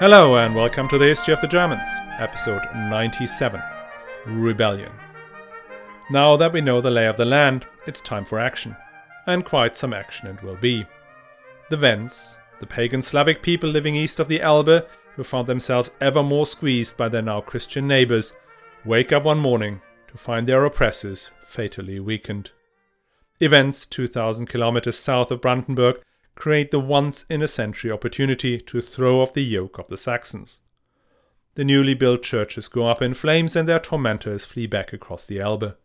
Hello, and welcome to the History of the Germans, episode 97 Rebellion. Now that we know the lay of the land, it's time for action. And quite some action it will be. The Wends, the pagan Slavic people living east of the Elbe, who found themselves ever more squeezed by their now Christian neighbors, wake up one morning to find their oppressors fatally weakened. Events 2,000 kilometers south of Brandenburg create the once in a century opportunity to throw off the yoke of the Saxons. The newly built churches go up in flames and their tormentors flee back across the Elbe.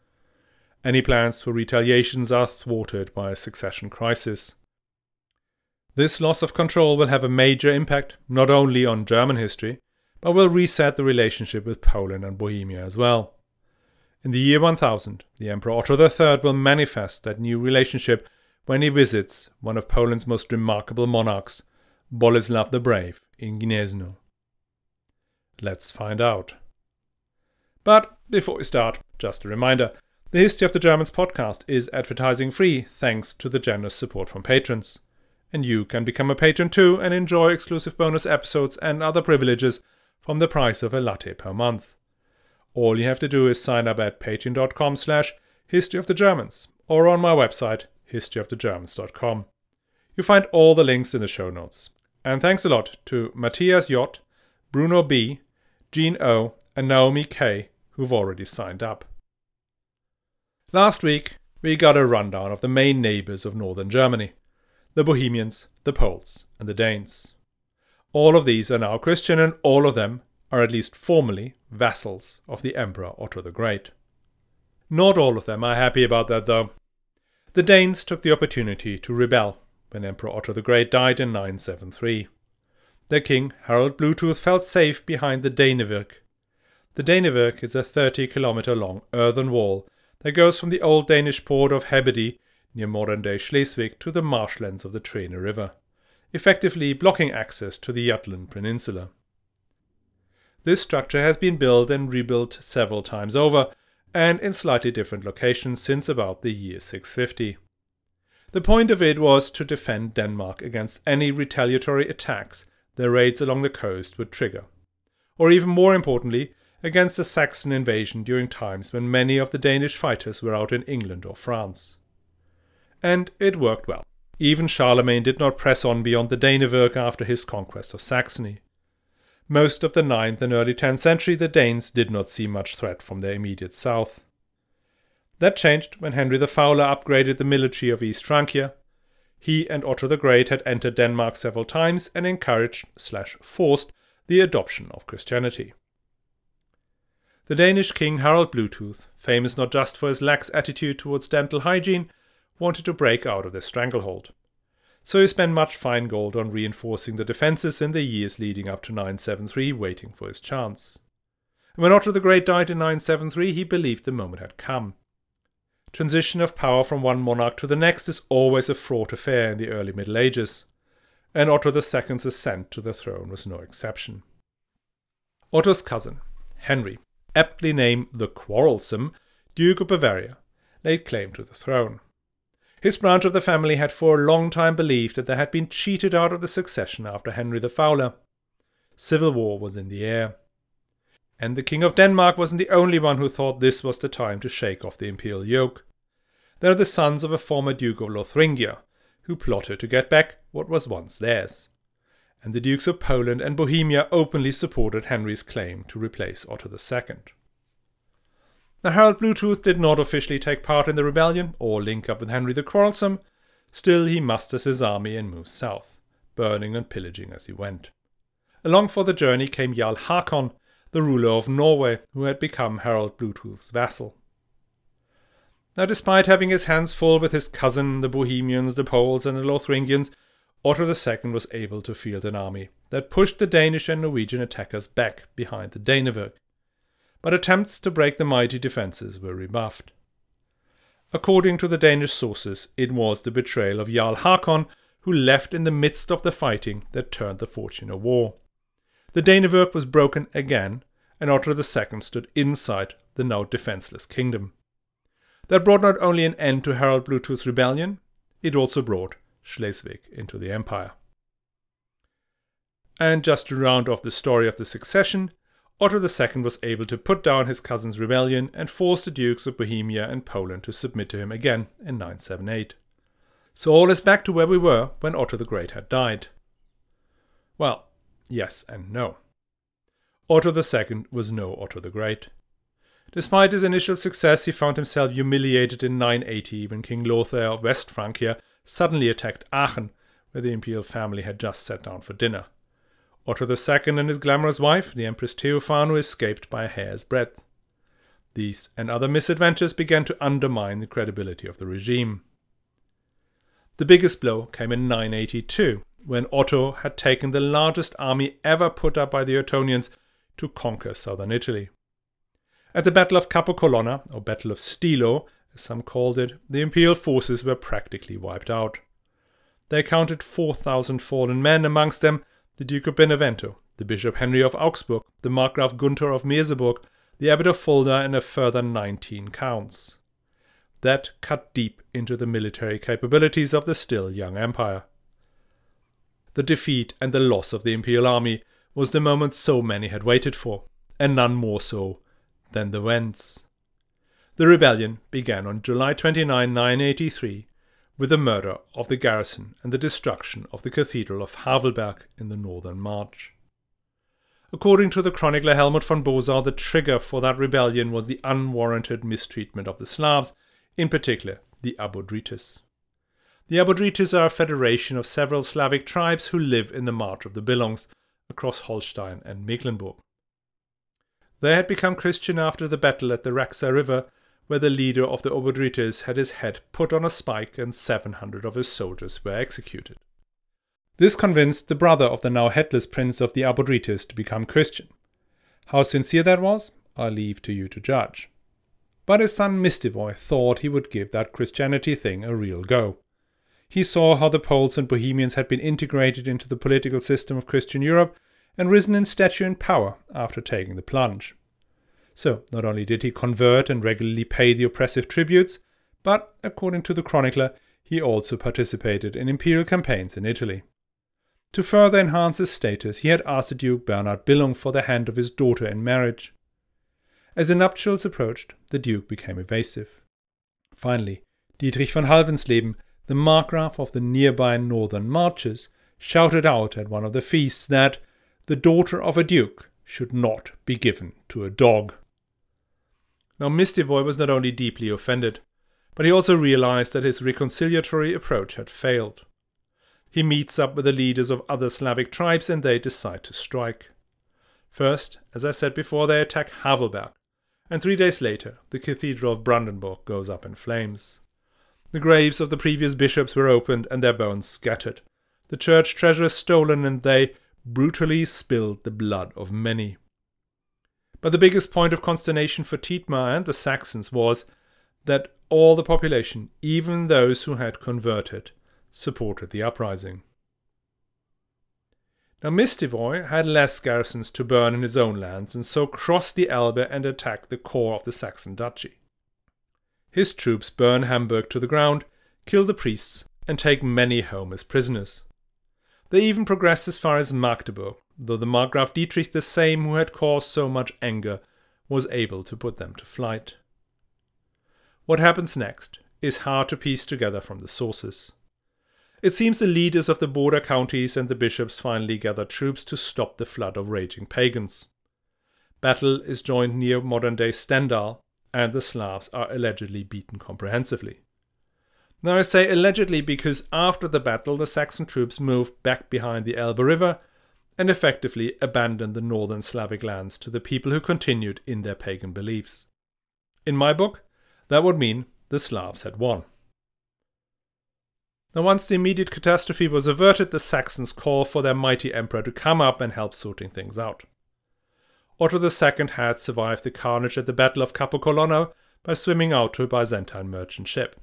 Any plans for retaliations are thwarted by a succession crisis. This loss of control will have a major impact not only on German history, but will reset the relationship with Poland and Bohemia as well. In the year 1000, the Emperor Otto III will manifest that new relationship when he visits one of Poland's most remarkable monarchs, Boleslav the Brave, in Gniezno. Let's find out. But before we start, just a reminder the History of the Germans podcast is advertising free thanks to the generous support from patrons. And you can become a patron too and enjoy exclusive bonus episodes and other privileges from the price of a latte per month. All you have to do is sign up at patreon.com slash history of the Germans or on my website historyofthegermans.com. You'll find all the links in the show notes. And thanks a lot to Matthias J, Bruno B, Jean O, and Naomi K, who've already signed up. Last week, we got a rundown of the main neighbors of northern Germany the Bohemians, the Poles, and the Danes. All of these are now Christian, and all of them are at least formally vassals of the Emperor Otto the Great. Not all of them are happy about that, though. The Danes took the opportunity to rebel when Emperor Otto the Great died in 973. Their king, Harald Bluetooth, felt safe behind the Danevirk. The Danevirk is a 30 kilometer long earthen wall that goes from the old Danish port of Hedeby near modern day Schleswig to the marshlands of the Treene River, effectively blocking access to the Jutland Peninsula. This structure has been built and rebuilt several times over, and in slightly different locations since about the year 650. The point of it was to defend Denmark against any retaliatory attacks their raids along the coast would trigger, or even more importantly, against a Saxon invasion during times when many of the Danish fighters were out in England or France. And it worked well. Even Charlemagne did not press on beyond the Danevirk after his conquest of Saxony. Most of the 9th and early 10th century, the Danes did not see much threat from their immediate south. That changed when Henry the Fowler upgraded the military of East Francia. He and Otto the Great had entered Denmark several times and encouraged slash forced the adoption of Christianity. The Danish king Harald Bluetooth, famous not just for his lax attitude towards dental hygiene, wanted to break out of this stranglehold so he spent much fine gold on reinforcing the defences in the years leading up to 973, waiting for his chance. And when Otto the Great died in 973, he believed the moment had come. Transition of power from one monarch to the next is always a fraught affair in the early Middle Ages, and Otto II's ascent to the throne was no exception. Otto's cousin, Henry, aptly named the Quarrelsome, Duke of Bavaria, laid claim to the throne. His branch of the family had for a long time believed that they had been cheated out of the succession after Henry the Fowler. Civil war was in the air. And the King of Denmark wasn't the only one who thought this was the time to shake off the imperial yoke. They are the sons of a former Duke of Lothringia, who plotted to get back what was once theirs. And the Dukes of Poland and Bohemia openly supported Henry's claim to replace Otto II. Now, Harald Bluetooth did not officially take part in the rebellion or link up with Henry the Quarrelsome, still he musters his army and moves south, burning and pillaging as he went. Along for the journey came Jarl Hakon, the ruler of Norway, who had become Harald Bluetooth's vassal. Now, despite having his hands full with his cousin, the Bohemians, the Poles, and the Lothringians, Otto II was able to field an army that pushed the Danish and Norwegian attackers back behind the Danevirk but attempts to break the mighty defences were rebuffed. According to the Danish sources, it was the betrayal of Jarl Hakon who left in the midst of the fighting that turned the fortune of war. The Danevirk was broken again, and Otto II stood inside the now defenceless kingdom. That brought not only an end to Harald Bluetooth's rebellion, it also brought Schleswig into the empire. And just to round off the story of the succession, Otto II was able to put down his cousin's rebellion and force the Dukes of Bohemia and Poland to submit to him again in 978. So all is back to where we were when Otto the Great had died. Well, yes and no. Otto II was no Otto the Great. Despite his initial success, he found himself humiliated in 980 when King Lothair of West Francia suddenly attacked Aachen, where the imperial family had just sat down for dinner. Otto II and his glamorous wife, the Empress Theophano, escaped by a hair's breadth. These and other misadventures began to undermine the credibility of the regime. The biggest blow came in 982, when Otto had taken the largest army ever put up by the Ottonians to conquer southern Italy. At the Battle of Capo or Battle of Stilo, as some called it, the imperial forces were practically wiped out. They counted 4,000 fallen men, amongst them the Duke of Benevento, the Bishop Henry of Augsburg, the Markgraf Gunther of Merseburg, the Abbot of Fulda, and a further 19 counts. That cut deep into the military capabilities of the still young empire. The defeat and the loss of the imperial army was the moment so many had waited for, and none more so than the Wends. The rebellion began on July 29, 983, with the murder of the garrison and the destruction of the cathedral of Havelberg in the northern March. According to the chronicler Helmold von Bosau, the trigger for that rebellion was the unwarranted mistreatment of the Slavs, in particular the Abodrites. The Abodrites are a federation of several Slavic tribes who live in the March of the Billungs across Holstein and Mecklenburg. They had become Christian after the battle at the Raxa River where the leader of the Abodrites had his head put on a spike and 700 of his soldiers were executed. This convinced the brother of the now headless prince of the Abodrites to become Christian. How sincere that was, I leave to you to judge. But his son Mistivoy thought he would give that Christianity thing a real go. He saw how the Poles and Bohemians had been integrated into the political system of Christian Europe and risen in stature and power after taking the plunge. So, not only did he convert and regularly pay the oppressive tributes, but, according to the chronicler, he also participated in imperial campaigns in Italy. To further enhance his status, he had asked the Duke Bernard Billung for the hand of his daughter in marriage. As the nuptials approached, the Duke became evasive. Finally, Dietrich von Haldensleben, the Markgraf of the nearby northern marches, shouted out at one of the feasts that the daughter of a duke should not be given to a dog. Now, Mistivoy was not only deeply offended, but he also realized that his reconciliatory approach had failed. He meets up with the leaders of other Slavic tribes and they decide to strike. First, as I said before, they attack Havelberg, and three days later, the Cathedral of Brandenburg goes up in flames. The graves of the previous bishops were opened and their bones scattered, the church treasures stolen, and they brutally spilled the blood of many. But the biggest point of consternation for Thietmar and the Saxons was that all the population, even those who had converted, supported the uprising. Now Mistivoy had less garrisons to burn in his own lands and so crossed the Elbe and attacked the core of the Saxon duchy. His troops burn Hamburg to the ground, kill the priests, and take many home as prisoners. They even progressed as far as Magdeburg, though the Markgraf Dietrich, the same who had caused so much anger, was able to put them to flight. What happens next is hard to piece together from the sources. It seems the leaders of the border counties and the bishops finally gather troops to stop the flood of raging pagans. Battle is joined near modern day Stendal, and the Slavs are allegedly beaten comprehensively. Now I say allegedly because after the battle the Saxon troops moved back behind the Elbe River and effectively abandoned the northern Slavic lands to the people who continued in their pagan beliefs. In my book, that would mean the Slavs had won. Now, once the immediate catastrophe was averted, the Saxons called for their mighty emperor to come up and help sorting things out. Otto II had survived the carnage at the Battle of Capo by swimming out to a Byzantine merchant ship.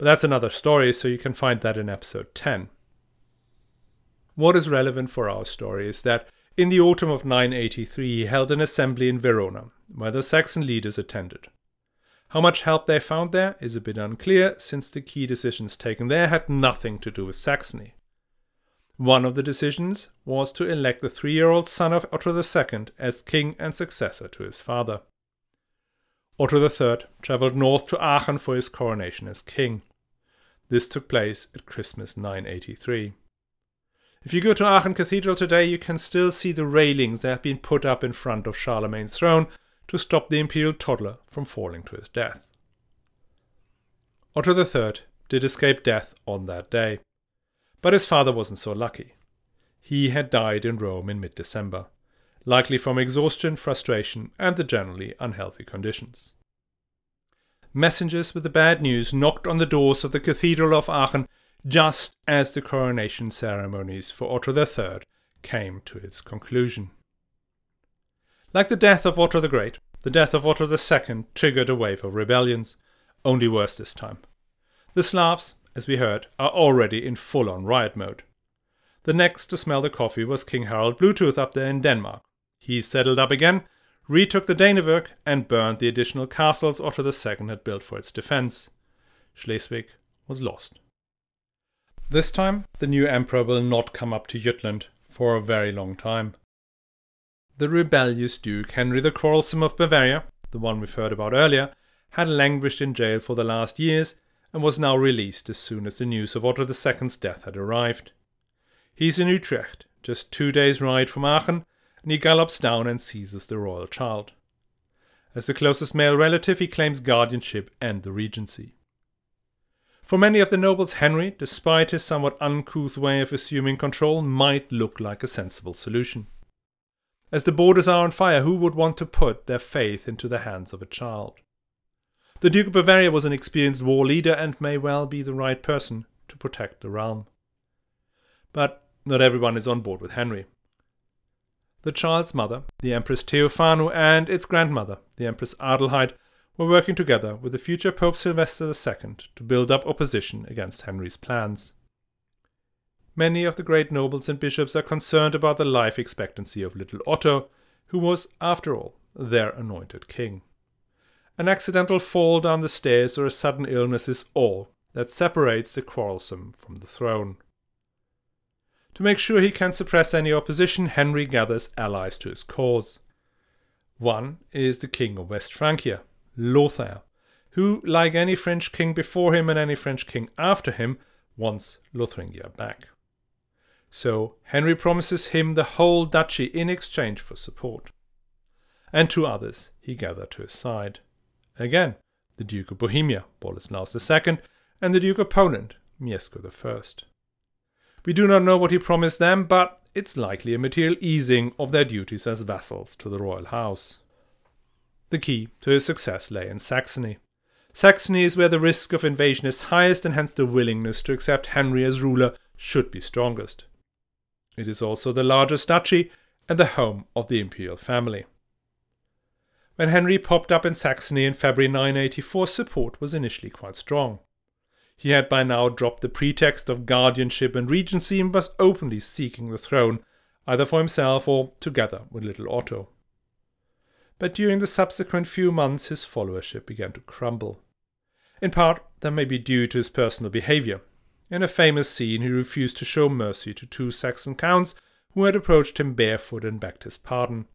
But that's another story, so you can find that in episode 10. What is relevant for our story is that in the autumn of 983 he held an assembly in Verona, where the Saxon leaders attended. How much help they found there is a bit unclear, since the key decisions taken there had nothing to do with Saxony. One of the decisions was to elect the three year old son of Otto II as king and successor to his father. Otto III travelled north to Aachen for his coronation as king. This took place at Christmas 983. If you go to Aachen Cathedral today, you can still see the railings that have been put up in front of Charlemagne's throne to stop the imperial toddler from falling to his death. Otto III did escape death on that day, but his father wasn't so lucky. He had died in Rome in mid December, likely from exhaustion, frustration, and the generally unhealthy conditions. Messengers with the bad news knocked on the doors of the Cathedral of Aachen just as the coronation ceremonies for Otto III came to its conclusion. Like the death of Otto the Great, the death of Otto II triggered a wave of rebellions, only worse this time. The Slavs, as we heard, are already in full on riot mode. The next to smell the coffee was King Harald Bluetooth up there in Denmark. He settled up again, retook the Danevirke, and burned the additional castles Otto II had built for its defense. Schleswig was lost. This time, the new emperor will not come up to Jutland for a very long time. The rebellious Duke Henry the Quarrelsome of Bavaria, the one we've heard about earlier, had languished in jail for the last years and was now released as soon as the news of Otto II's death had arrived. He's in Utrecht, just two days' ride from Aachen, and he gallops down and seizes the royal child. As the closest male relative, he claims guardianship and the regency. For many of the nobles, Henry, despite his somewhat uncouth way of assuming control, might look like a sensible solution. As the borders are on fire, who would want to put their faith into the hands of a child? The Duke of Bavaria was an experienced war leader and may well be the right person to protect the realm. But not everyone is on board with Henry. The child's mother, the Empress Theophano, and its grandmother, the Empress Adelheid, were working together with the future Pope Sylvester II to build up opposition against Henry's plans. Many of the great nobles and bishops are concerned about the life expectancy of little Otto, who was, after all, their anointed king. An accidental fall down the stairs or a sudden illness is all that separates the quarrelsome from the throne. To make sure he can suppress any opposition, Henry gathers allies to his cause. One is the King of West Francia, Lothair, who, like any French king before him and any French king after him, wants Lotharingia back. So Henry promises him the whole duchy in exchange for support. And two others he gathered to his side. Again, the Duke of Bohemia, Boleslaus II, and the Duke of Poland, Mieszko I. We do not know what he promised them, but it's likely a material easing of their duties as vassals to the royal house. The key to his success lay in Saxony. Saxony is where the risk of invasion is highest and hence the willingness to accept Henry as ruler should be strongest. It is also the largest duchy and the home of the imperial family. When Henry popped up in Saxony in February 984, support was initially quite strong. He had by now dropped the pretext of guardianship and regency and was openly seeking the throne, either for himself or together with little Otto but during the subsequent few months his followership began to crumble. In part, that may be due to his personal behavior. In a famous scene, he refused to show mercy to two Saxon counts who had approached him barefoot and begged his pardon.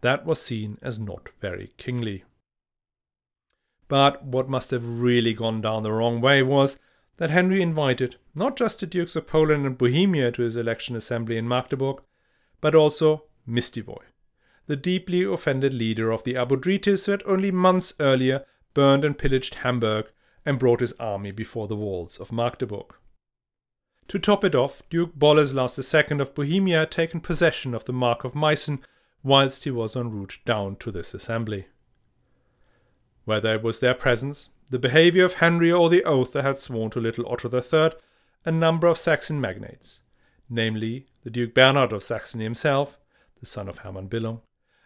That was seen as not very kingly. But what must have really gone down the wrong way was that Henry invited not just the Dukes of Poland and Bohemia to his election assembly in Magdeburg, but also Mistivoy, the deeply offended leader of the Abodrites who had only months earlier burned and pillaged Hamburg and brought his army before the walls of Magdeburg. To top it off, Duke Boleslaus II of Bohemia had taken possession of the Mark of Meissen whilst he was en route down to this assembly. Whether it was their presence, the behaviour of Henry, or the oath they had sworn to little Otto III, a number of Saxon magnates, namely the Duke Bernard of Saxony himself, the son of Hermann Billung,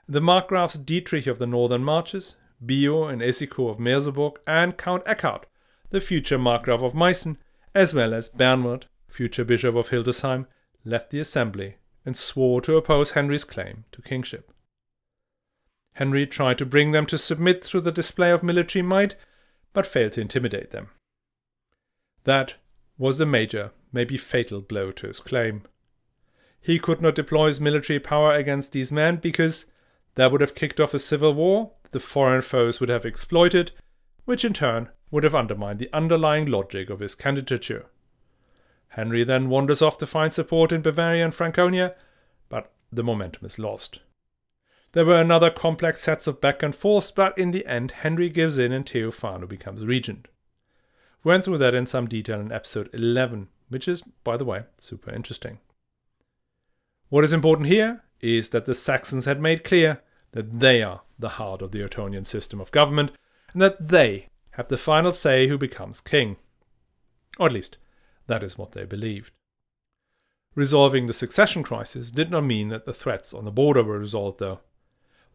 the Markgrafs Dietrich of the Northern Marches, Bio and Esiko of Merseburg, and Count Eckhard, the future Markgraf of Meissen, as well as Bernward, future Bishop of Hildesheim, left the assembly and swore to oppose Henry's claim to kingship. Henry tried to bring them to submit through the display of military might, but failed to intimidate them. That was the major, maybe fatal blow to his claim. He could not deploy his military power against these men because that would have kicked off a civil war the foreign foes would have exploited, which in turn would have undermined the underlying logic of his candidature. Henry then wanders off to find support in Bavaria and Franconia, but the momentum is lost. There were another complex sets of back and forth, but in the end, Henry gives in and Theophano becomes regent. We went through that in some detail in episode 11, which is, by the way, super interesting. What is important here is that the Saxons had made clear that they are the heart of the Ottonian system of government and that they have the final say who becomes king. Or at least, that is what they believed. Resolving the succession crisis did not mean that the threats on the border were resolved, though.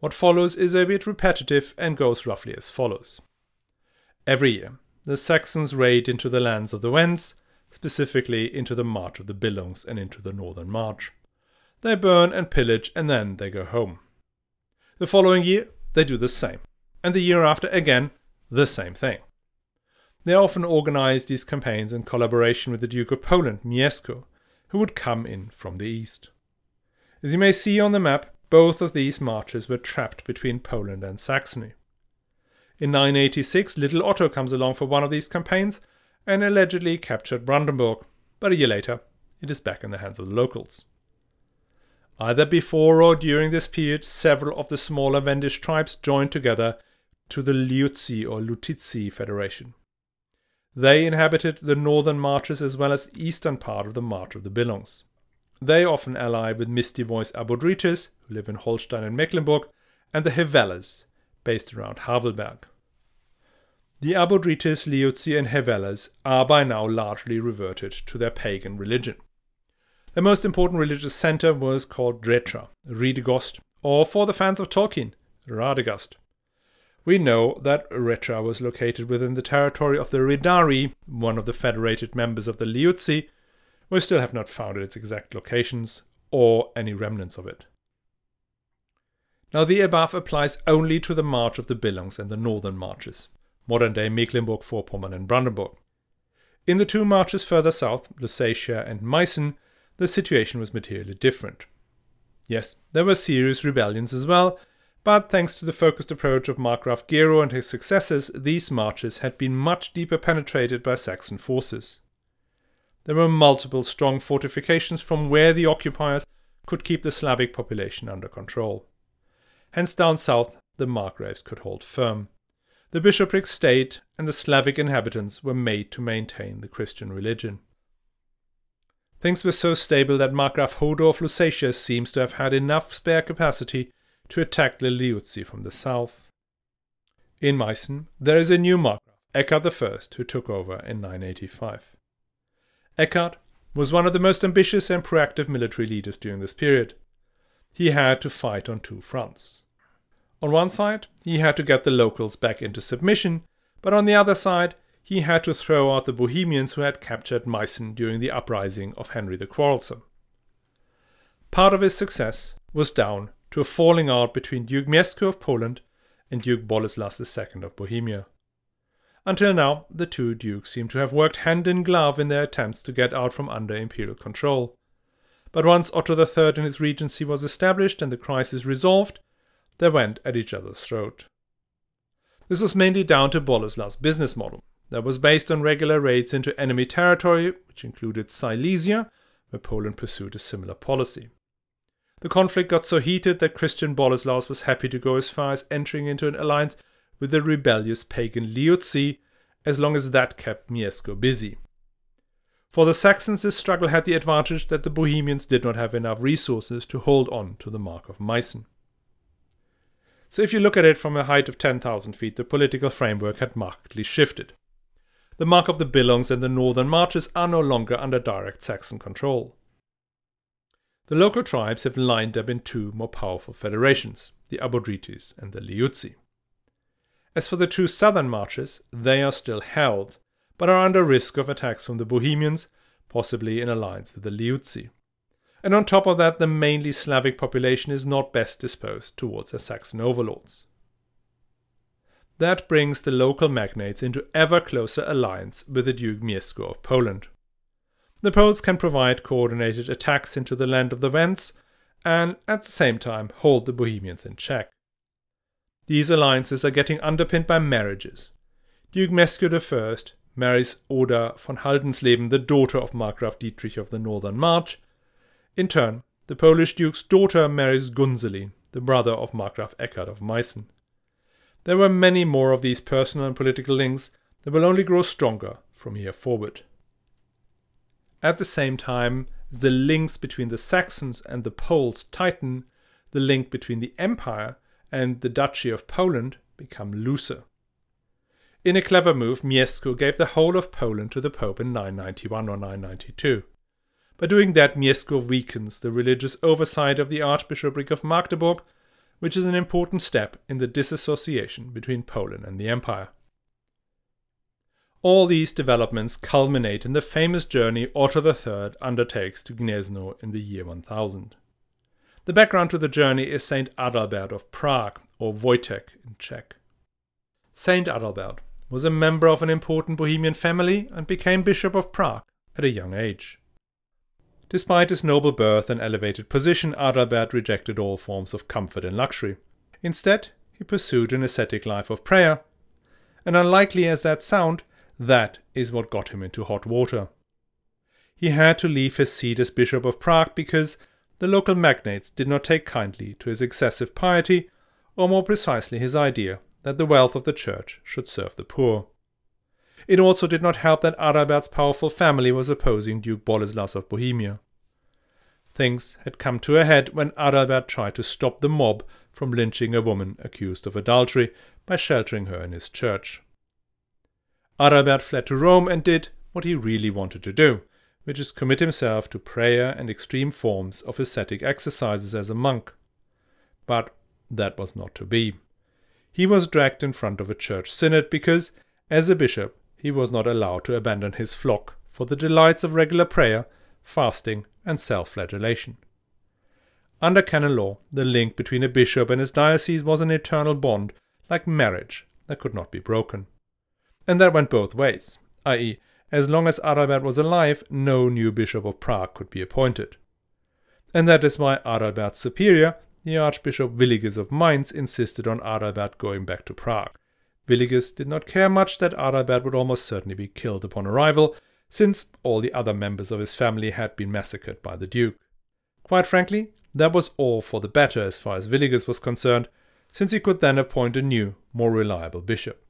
What follows is a bit repetitive and goes roughly as follows. Every year, the Saxons raid into the lands of the Wends, specifically into the March of the Billungs and into the Northern March. They burn and pillage and then they go home. The following year, they do the same. And the year after, again, the same thing. They often organized these campaigns in collaboration with the Duke of Poland, Mieszko, who would come in from the east. As you may see on the map, both of these marches were trapped between Poland and Saxony. In 986, little Otto comes along for one of these campaigns and allegedly captured Brandenburg, but a year later, it is back in the hands of the locals. Either before or during this period, several of the smaller Wendish tribes joined together to the Liuzzi or Lutizzi Federation. They inhabited the northern marches as well as the eastern part of the March of the Billungs. They often ally with Mistivoy's Abodrites, who live in Holstein and Mecklenburg, and the Hevellers, based around Havelberg. The Abodrites, Liuzzi, and Hevellers are by now largely reverted to their pagan religion. The most important religious center was called Dretra, Riedegost, or for the fans of Tolkien, Radegast. We know that Rethra was located within the territory of the Ridari, one of the federated members of the Liuzzi. We still have not found its exact locations or any remnants of it. Now, the above applies only to the march of the Billungs and the northern marches, modern day Mecklenburg Vorpommern and Brandenburg. In the two marches further south, Lusatia and Meissen, the situation was materially different. Yes, there were serious rebellions as well, but thanks to the focused approach of Markgraf Gero and his successors, these marches had been much deeper penetrated by Saxon forces. There were multiple strong fortifications from where the occupiers could keep the Slavic population under control. Hence, down south, the Margraves could hold firm. The bishopric stayed, and the Slavic inhabitants were made to maintain the Christian religion. Things were so stable that Markgraf Hodo of Lusatia seems to have had enough spare capacity to attack the Liuzzi from the south. In Meissen, there is a new Markgraf, Eckhard I, who took over in 985. Eckhard was one of the most ambitious and proactive military leaders during this period. He had to fight on two fronts. On one side, he had to get the locals back into submission, but on the other side, he had to throw out the Bohemians who had captured Meissen during the uprising of Henry the Quarrelsome. Part of his success was down to a falling out between Duke Mieszko of Poland and Duke Boleslas II of Bohemia. Until now, the two dukes seem to have worked hand in glove in their attempts to get out from under imperial control. But once Otto III and his regency was established and the crisis resolved, they went at each other's throat. This was mainly down to Boleslas' business model that was based on regular raids into enemy territory, which included Silesia, where Poland pursued a similar policy. The conflict got so heated that Christian Boleslaus was happy to go as far as entering into an alliance with the rebellious pagan Liuzzi, as long as that kept Mieszko busy. For the Saxons, this struggle had the advantage that the Bohemians did not have enough resources to hold on to the Mark of Meissen. So, if you look at it from a height of 10,000 feet, the political framework had markedly shifted the Mark of the Billungs and the northern marches are no longer under direct Saxon control. The local tribes have lined up in two more powerful federations, the Abodrites and the Liuzzi. As for the two southern marches, they are still held, but are under risk of attacks from the Bohemians, possibly in alliance with the Liuzzi. And on top of that, the mainly Slavic population is not best disposed towards their Saxon overlords. That brings the local magnates into ever closer alliance with the Duke Mieszko of Poland. the Poles can provide coordinated attacks into the land of the Wends and at the same time hold the Bohemians in check. These alliances are getting underpinned by marriages. Duke Mieszko I marries Oda von Haldensleben, the daughter of Markgraf Dietrich of the Northern March. In turn, the Polish duke's daughter marries Gunzelin, the brother of Markgraf Eckhard of Meissen. There were many more of these personal and political links that will only grow stronger from here forward. At the same time, the links between the Saxons and the Poles tighten, the link between the Empire and the Duchy of Poland become looser. In a clever move, Mieszko gave the whole of Poland to the Pope in 991 or 992. By doing that, Mieszko weakens the religious oversight of the Archbishopric of Magdeburg, which is an important step in the disassociation between Poland and the Empire. All these developments culminate in the famous journey Otto III undertakes to Gniezno in the year 1000. The background to the journey is Saint Adalbert of Prague, or Vojtěch in Czech. Saint Adalbert was a member of an important Bohemian family and became Bishop of Prague at a young age. Despite his noble birth and elevated position, Adalbert rejected all forms of comfort and luxury. Instead, he pursued an ascetic life of prayer. And unlikely as that sound, that is what got him into hot water. He had to leave his seat as Bishop of Prague because the local magnates did not take kindly to his excessive piety, or more precisely his idea that the wealth of the church should serve the poor. It also did not help that Adalbert's powerful family was opposing Duke Boleslaus of Bohemia. Things had come to a head when Adalbert tried to stop the mob from lynching a woman accused of adultery by sheltering her in his church. Adalbert fled to Rome and did what he really wanted to do, which is commit himself to prayer and extreme forms of ascetic exercises as a monk. But that was not to be. He was dragged in front of a church synod because, as a bishop, he was not allowed to abandon his flock for the delights of regular prayer, fasting, and self flagellation. Under canon law, the link between a bishop and his diocese was an eternal bond, like marriage, that could not be broken. And that went both ways, i.e., as long as Adalbert was alive, no new bishop of Prague could be appointed. And that is why Adalbert's superior, the Archbishop Willigis of Mainz, insisted on Adalbert going back to Prague. Willigis did not care much that Adalbert would almost certainly be killed upon arrival, since all the other members of his family had been massacred by the Duke. Quite frankly, that was all for the better as far as Willigis was concerned, since he could then appoint a new, more reliable bishop.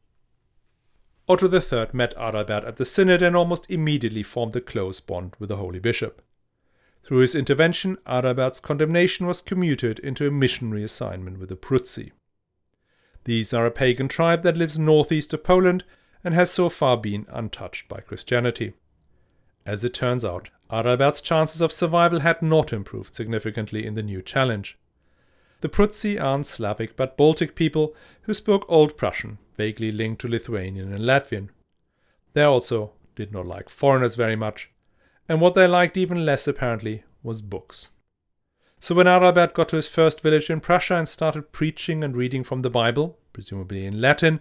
Otto III met Adalbert at the synod and almost immediately formed a close bond with the holy bishop. Through his intervention, Adalbert's condemnation was commuted into a missionary assignment with the Abruzzi. These are a pagan tribe that lives northeast of Poland and has so far been untouched by Christianity. As it turns out, Adalbert's chances of survival had not improved significantly in the new challenge. The Abruzzi aren't Slavic but Baltic people who spoke Old Prussian, vaguely linked to Lithuanian and Latvian. They also did not like foreigners very much, and what they liked even less apparently was books. So when Adalbert got to his first village in Prussia and started preaching and reading from the Bible, presumably in Latin,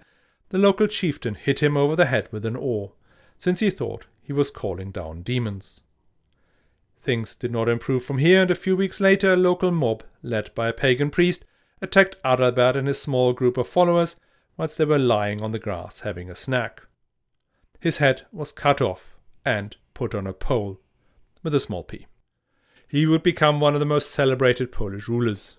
the local chieftain hit him over the head with an oar, since he thought he was calling down demons. Things did not improve from here, and a few weeks later, a local mob, led by a pagan priest, attacked Adalbert and his small group of followers whilst they were lying on the grass having a snack. His head was cut off and put on a pole with a small p. He would become one of the most celebrated Polish rulers.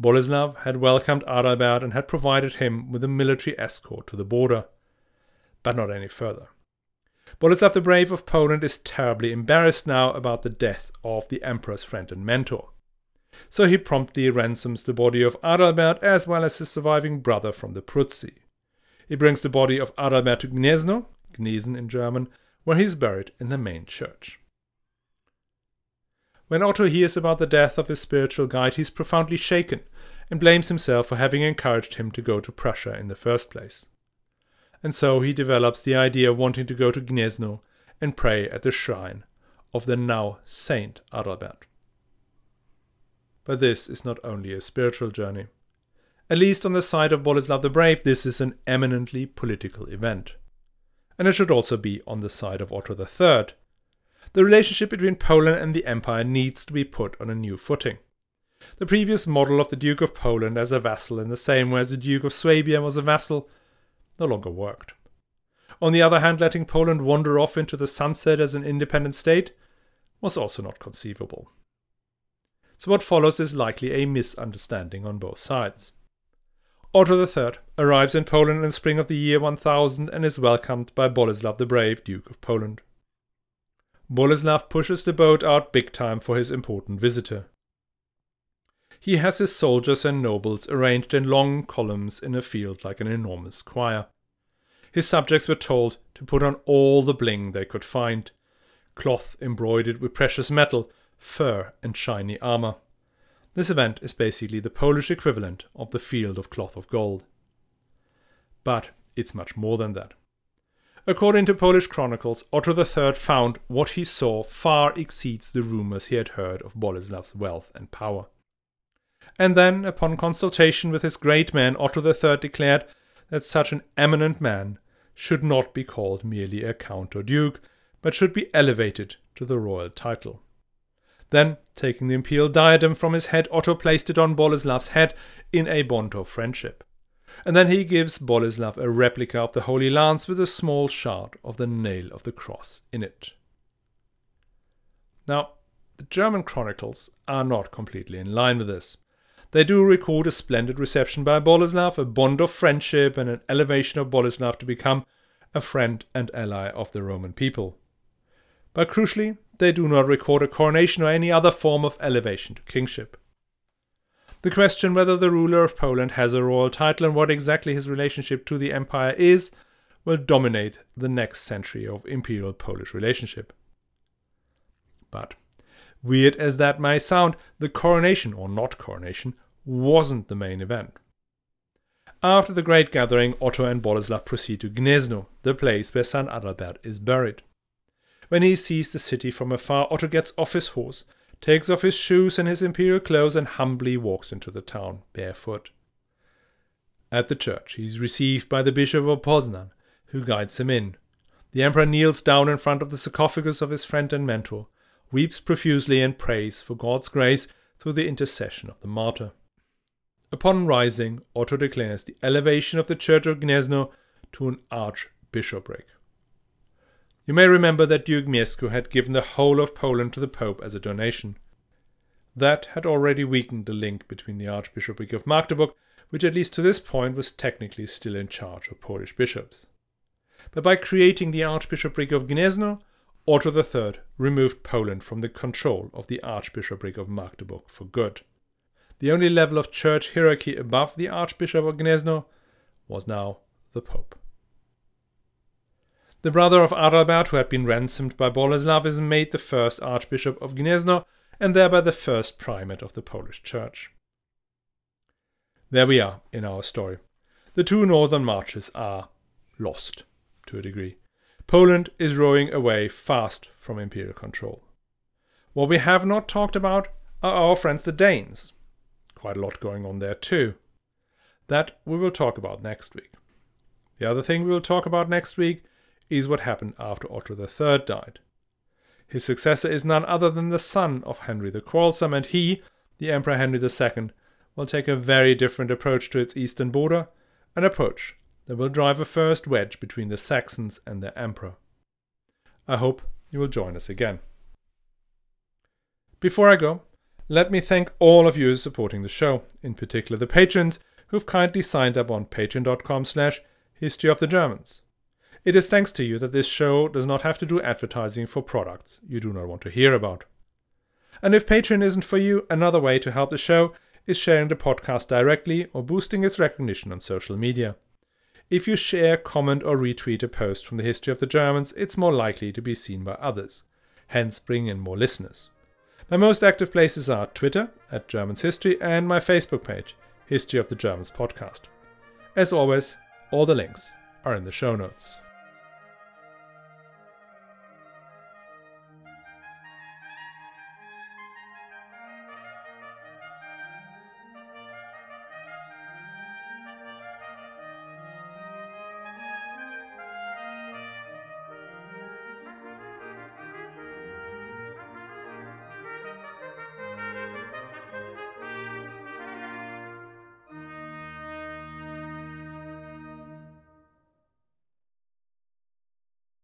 Boleslav had welcomed Adalbert and had provided him with a military escort to the border, but not any further. Boleslav the Brave of Poland is terribly embarrassed now about the death of the emperor's friend and mentor. So he promptly ransoms the body of Adalbert as well as his surviving brother from the Abruzzi. He brings the body of Adalbert to Gniezno, Gnesen in German, where he is buried in the main church. When Otto hears about the death of his spiritual guide, he is profoundly shaken and blames himself for having encouraged him to go to Prussia in the first place and so he develops the idea of wanting to go to Gniezno and pray at the shrine of the now Saint Adalbert. But this is not only a spiritual journey. At least on the side of Boleslav the Brave, this is an eminently political event. And it should also be on the side of Otto III. the relationship between Poland and the Empire needs to be put on a new footing. The previous model of the Duke of Poland as a vassal in the same way as the Duke of Swabia was a vassal no longer worked. On the other hand, letting Poland wander off into the sunset as an independent state was also not conceivable. So, what follows is likely a misunderstanding on both sides. Otto III arrives in Poland in the spring of the year 1000 and is welcomed by Boleslav the Brave, Duke of Poland. Boleslav pushes the boat out big time for his important visitor. He has his soldiers and nobles arranged in long columns in a field like an enormous choir. His subjects were told to put on all the bling they could find cloth embroidered with precious metal, fur, and shiny armor. This event is basically the Polish equivalent of the Field of Cloth of Gold. But it's much more than that. According to Polish chronicles, Otto III found what he saw far exceeds the rumors he had heard of Boleslav's wealth and power. And then, upon consultation with his great men, Otto III declared that such an eminent man should not be called merely a count or duke, but should be elevated to the royal title. Then, taking the imperial diadem from his head, Otto placed it on Boleslav's head in a bond of friendship. And then he gives Boleslav a replica of the Holy Lance with a small shard of the nail of the cross in it. Now, the German chronicles are not completely in line with this. They do record a splendid reception by Boleslav, a bond of friendship, and an elevation of Boleslav to become a friend and ally of the Roman people. But crucially, they do not record a coronation or any other form of elevation to kingship. The question whether the ruler of Poland has a royal title and what exactly his relationship to the empire is will dominate the next century of imperial Polish relationship. But, weird as that may sound, the coronation, or not coronation, wasn't the main event. After the great gathering, Otto and Boleslav proceed to Gniezno, the place where St. Adalbert is buried. When he sees the city from afar, Otto gets off his horse, takes off his shoes and his imperial clothes, and humbly walks into the town, barefoot. At the church, he is received by the Bishop of Poznan, who guides him in. The emperor kneels down in front of the sarcophagus of his friend and mentor, weeps profusely, and prays for God's grace through the intercession of the martyr. Upon rising, Otto declares the elevation of the church of Gniezno to an archbishopric. You may remember that Duke Mieszko had given the whole of Poland to the Pope as a donation. That had already weakened the link between the Archbishopric of Magdeburg, which at least to this point was technically still in charge of Polish bishops. But by creating the Archbishopric of Gniezno, Otto III removed Poland from the control of the Archbishopric of Magdeburg for good. The only level of church hierarchy above the Archbishop of Gniezno was now the Pope. The brother of Adalbert, who had been ransomed by Boleslav, is made the first Archbishop of Gniezno and thereby the first primate of the Polish Church. There we are in our story. The two northern marches are lost to a degree. Poland is rowing away fast from imperial control. What we have not talked about are our friends the Danes. Quite a lot going on there too. That we will talk about next week. The other thing we will talk about next week is what happened after Otto III died. His successor is none other than the son of Henry the Quarrelsome, and he, the Emperor Henry II, will take a very different approach to its eastern border, an approach that will drive a first wedge between the Saxons and their emperor. I hope you will join us again. Before I go, let me thank all of you supporting the show, in particular the patrons who've kindly signed up on patreon.com slash history of the Germans. It is thanks to you that this show does not have to do advertising for products you do not want to hear about. And if Patreon isn't for you, another way to help the show is sharing the podcast directly or boosting its recognition on social media. If you share, comment, or retweet a post from the history of the Germans, it's more likely to be seen by others, hence bringing in more listeners. My most active places are Twitter at Germans History and my Facebook page, History of the Germans Podcast. As always, all the links are in the show notes.